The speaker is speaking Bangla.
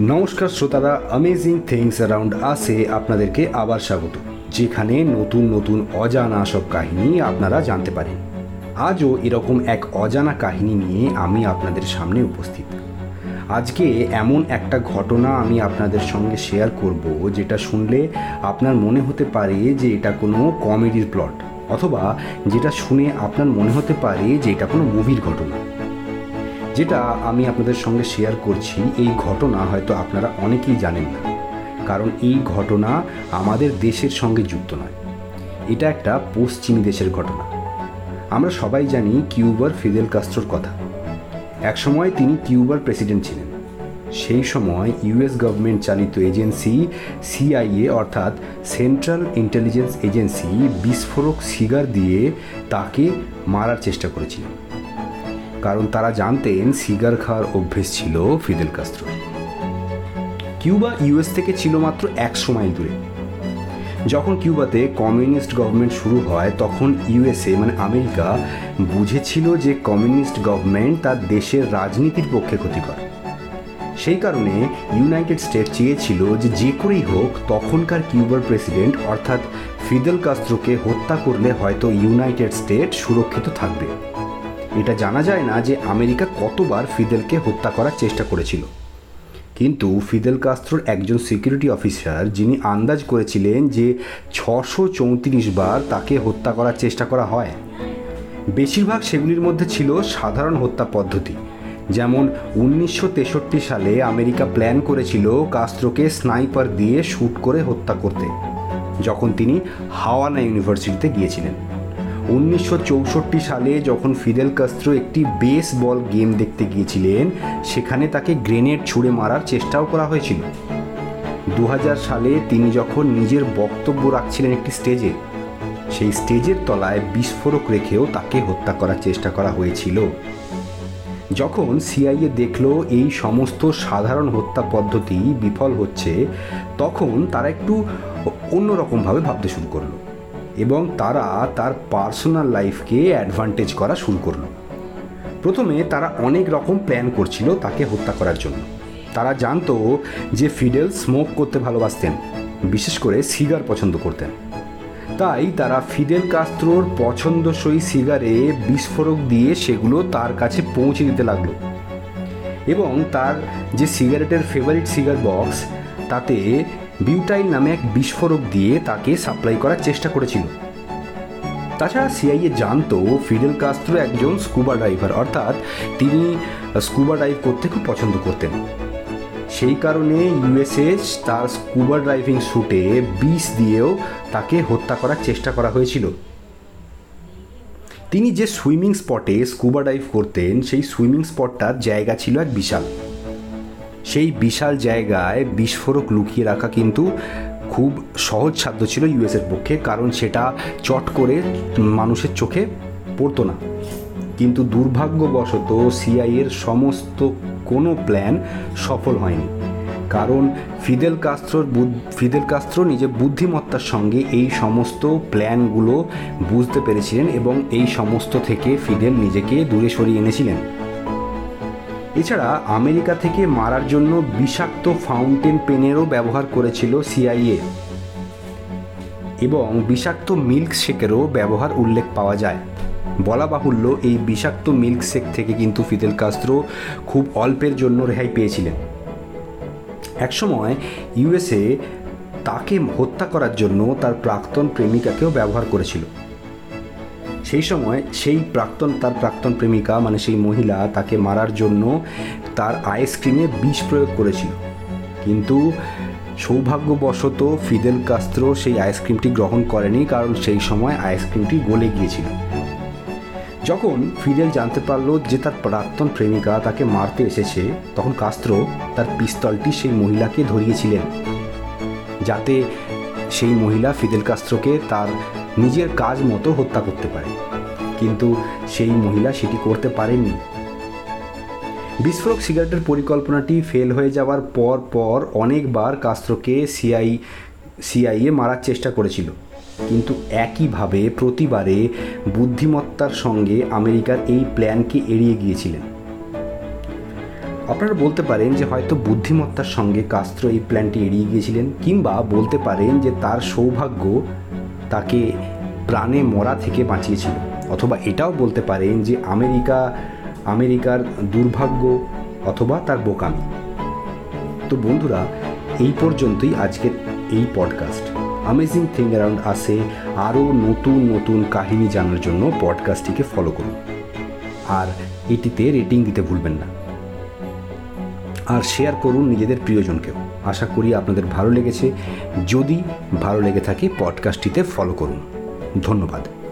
নমস্কার শ্রোতারা অ্যামেজিং থিংস অ্যারাউন্ড আসে আপনাদেরকে আবার স্বাগত, যেখানে নতুন নতুন অজানা সব কাহিনী আপনারা জানতে পারেন। আজও এরকম এক অজানা কাহিনী নিয়ে আমি আপনাদের সামনে উপস্থিত। আজকে এমন একটা ঘটনা আমি আপনাদের সঙ্গে শেয়ার করব, যেটা শুনলে আপনার মনে হতে পারে যে এটা কোনো কমেডির প্লট অথবা যেটা শুনে আপনার মনে হতে পারে যে এটা কোনো মুভির ঘটনা। যেটা আমি আপনাদের সঙ্গে শেয়ার করছি, এই ঘটনা হয়তো আপনারা অনেকেই জানেন না। কারণ এই ঘটনা আমাদের দেশের সঙ্গে যুক্ত নয়। এটা একটা পশ্চিমী দেশের ঘটনা। আমরা সবাই জানি কিউবার ফিদেল কাস্ট্রোর কথা। একসময় তিনি কিউবার প্রেসিডেন্ট ছিলেন। সেই সময় ইউএস গভর্নমেন্ট চালিত এজেন্সি সিআইএ, অর্থাৎ সেন্ট্রাল ইন্টেলিজেন্স এজেন্সি, বিস্ফোরক সিগার দিয়ে তাকে মারার চেষ্টা করেছিলেন কারণ তারা জানতেন সিগার খাওয়ার অভ্যেস ছিল ফিদেল কাস্ত্রো। কিউবা ইউএস থেকে ছিল মাত্র একশো মাইল দূরে। যখন কিউবাতে কমিউনিস্ট গভর্নমেন্ট শুরু হয়, তখন ইউএসএ মানে আমেরিকা, বুঝেছিল যে কমিউনিস্ট গভর্নমেন্ট তার দেশের রাজনীতির পক্ষে ক্ষতিকর। সেই কারণে ইউনাইটেড স্টেট চেয়েছিল যে যে করেই হোক, তখনকার কিউবার প্রেসিডেন্ট, অর্থাৎ ফিদেল কাস্ত্রোকে হত্যা করলে হয়তো ইউনাইটেড স্টেট সুরক্ষিত থাকবে। এটা জানা যায় না যে আমেরিকা কতবার ফিদেলকে হত্যা করার চেষ্টা করেছিল। কিন্তু ফিদেল কাস্ত্রোর একজন সিকিউরিটি অফিসার যিনি আন্দাজ করেছিলেন যে ছশো চৌত্রিশ বার তাকে হত্যা করার চেষ্টা করা হয়। বেশিরভাগ সেগুলির মধ্যে ছিল সাধারণ হত্যা পদ্ধতি। যেমন উনিশশো তেষট্টি সালে আমেরিকা প্ল্যান করেছিল কাস্ত্রোকে স্নাইপার দিয়ে শ্যুট করে হত্যা করতে, যখন তিনি হাওয়ানা ইউনিভার্সিটিতে গিয়েছিলেন। উনিশশো চৌষট্টি সালে যখন ফিদেল কাস্ত্রো একটি বেস বল গেম দেখতে গিয়েছিলেন, সেখানে তাকে গ্রেনেড ছুঁড়ে মারার চেষ্টাও করা হয়েছিল। দু হাজার সালে তিনি যখন নিজের বক্তব্য রাখছিলেন একটি স্টেজে সেই স্টেজের তলায় বিস্ফোরক রেখেও তাকে হত্যা করার চেষ্টা করা হয়েছিল। যখন সিআইএ দেখল এই সমস্ত সাধারণ হত্যা পদ্ধতি বিফল হচ্ছে, তখন তারা একটু অন্যরকমভাবে ভাবতে শুরু করল। এবং তারা তার পার্সোনাল লাইফকে অ্যাডভান্টেজ করা শুরু করল। প্রথমে তারা অনেক রকম প্ল্যান করছিল তাকে হত্যা করার জন্য। তারা জানতো যে ফিডেল স্মোক করতে ভালোবাসতেন, বিশেষ করে সিগার পছন্দ করতেন। তাই তারা ফিদেল কাস্ত্রোর পছন্দসই সিগারে বিস্ফোরক দিয়ে সেগুলো তার কাছে পৌঁছে দিতে লাগল। এবং তার যে সিগারেটের ফেভারিট সিগার বক্স, তাতে বিউটাইল নামে এক বিস্ফোরক দিয়ে তাকে সাপ্লাই করার চেষ্টা করেছিল। তাছাড়া সিআইএ জানতো ফিডেল কাস্ত্রো একজন স্কুবা ড্রাইভার, অর্থাৎ তিনি স্কুবা ডাইভ করতে খুব পছন্দ করতেন। সেই কারণে ইউএসএ তার স্কুবা ড্রাইভিং শ্যুটে বিষ দিয়েও তাকে হত্যা করার চেষ্টা করা হয়েছিল। তিনি যে সুইমিং স্পটে স্কুবা ডাইভ করতেন, সেই সুইমিং স্পটটার জায়গা ছিল এক বিশাল। সেই বিশাল জায়গায় বিস্ফোরক লুকিয়ে রাখা কিন্তু খুব সহজসাধ্য ছিল ইউএসের পক্ষে, কারণ সেটা চট করে মানুষের চোখে পড়তো না। কিন্তু দুর্ভাগ্যবশত সিআইয়ের সমস্ত কোনো প্ল্যান সফল হয়নি। কারণ ফিদেল কাস্ত্রোর ফিদেল কাস্ত্রো নিজের বুদ্ধিমত্তার সঙ্গে এই সমস্ত প্ল্যানগুলো বুঝতে পেরেছিলেন এবং এই সমস্ত থেকে ফিদেল নিজেকে দূরে সরিয়ে এনেছিলেন। এছাড়া আমেরিকা থেকে মারার জন্য বিষাক্ত ফাউন্টেন পেনেরও ব্যবহার করেছিল সিআইএ। এবং বিষাক্ত মিল্ক শেকেরও ব্যবহার উল্লেখ পাওয়া যায়। বলা বাহুল্য, এই বিষাক্ত মিল্ক শেক থেকে কিন্তু ফিদেল কাস্ত্রো খুব অল্পের জন্য রেহাই পেয়েছিলেন। একসময় ইউএসএ তাকে হত্যা করার জন্য তার প্রাক্তন প্রেমিকাকেও ব্যবহার করেছিল। সেই সময় সেই প্রাক্তন, তার প্রাক্তন প্রেমিকা মানে সেই মহিলা, তাকে মারার জন্য তার আইসক্রিমে বিষ প্রয়োগ করেছিল। কিন্তু সৌভাগ্যবশত ফিদেল কাস্ত্রো সেই আইসক্রিমটি গ্রহণ করেনি, কারণ সেই সময় আইসক্রিমটি গলে গিয়েছিল। যখন ফিদেল জানতে পারল যে তার প্রাক্তন প্রেমিকা তাকে মারতে এসেছে, তখন কাস্ত্রো তার পিস্তলটি সেই মহিলাকে ধরিয়েছিলেন। যাতে সেই মহিলা ফিদেল কাস্ত্রোকে তার নিজের কাজ মতো হত্যা করতে পারে। কিন্তু সেই মহিলা সেটি করতে পারেননি। বিস্ফোরক সিগারেটের পরিকল্পনাটি ফেল হয়ে যাওয়ার পর পর অনেকবার কাস্ত্রোকে সিআই, সিআইএ মারার চেষ্টা করেছিল। কিন্তু একইভাবে প্রতিবারে বুদ্ধিমত্তার সঙ্গে আমেরিকার এই প্ল্যানকে এড়িয়ে গিয়েছিলেন। আপনারা বলতে পারেন যে হয়তো বুদ্ধিমত্তার সঙ্গে কাস্ত্র এই প্ল্যানটি এড়িয়ে গিয়েছিলেন, কিংবা বলতে পারেন যে তার সৌভাগ্য তাকে প্রাণে মরা থেকে বাঁচিয়েছিল। অথবা এটাও বলতে পারেন যে আমেরিকা, আমেরিকার দুর্ভাগ্য অথবা তার বোকামি। তো বন্ধুরা, এই পর্যন্তই আজকের এই পডকাস্ট অ্যামেজিং থিং অ্যারাউন্ড আসে আরও নতুন নতুন কাহিনী জানার জন্য পডকাস্টটিকে ফলো করুন। আর এটিতে রেটিং দিতে ভুলবেন না। আর শেয়ার করুন নিজেদের প্রিয়জনকেও। আশা করি আপনাদের ভালো লেগেছে। যদি ভালো লেগে থাকে পডকাস্টটিতে ফলো করুন। ধন্যবাদ।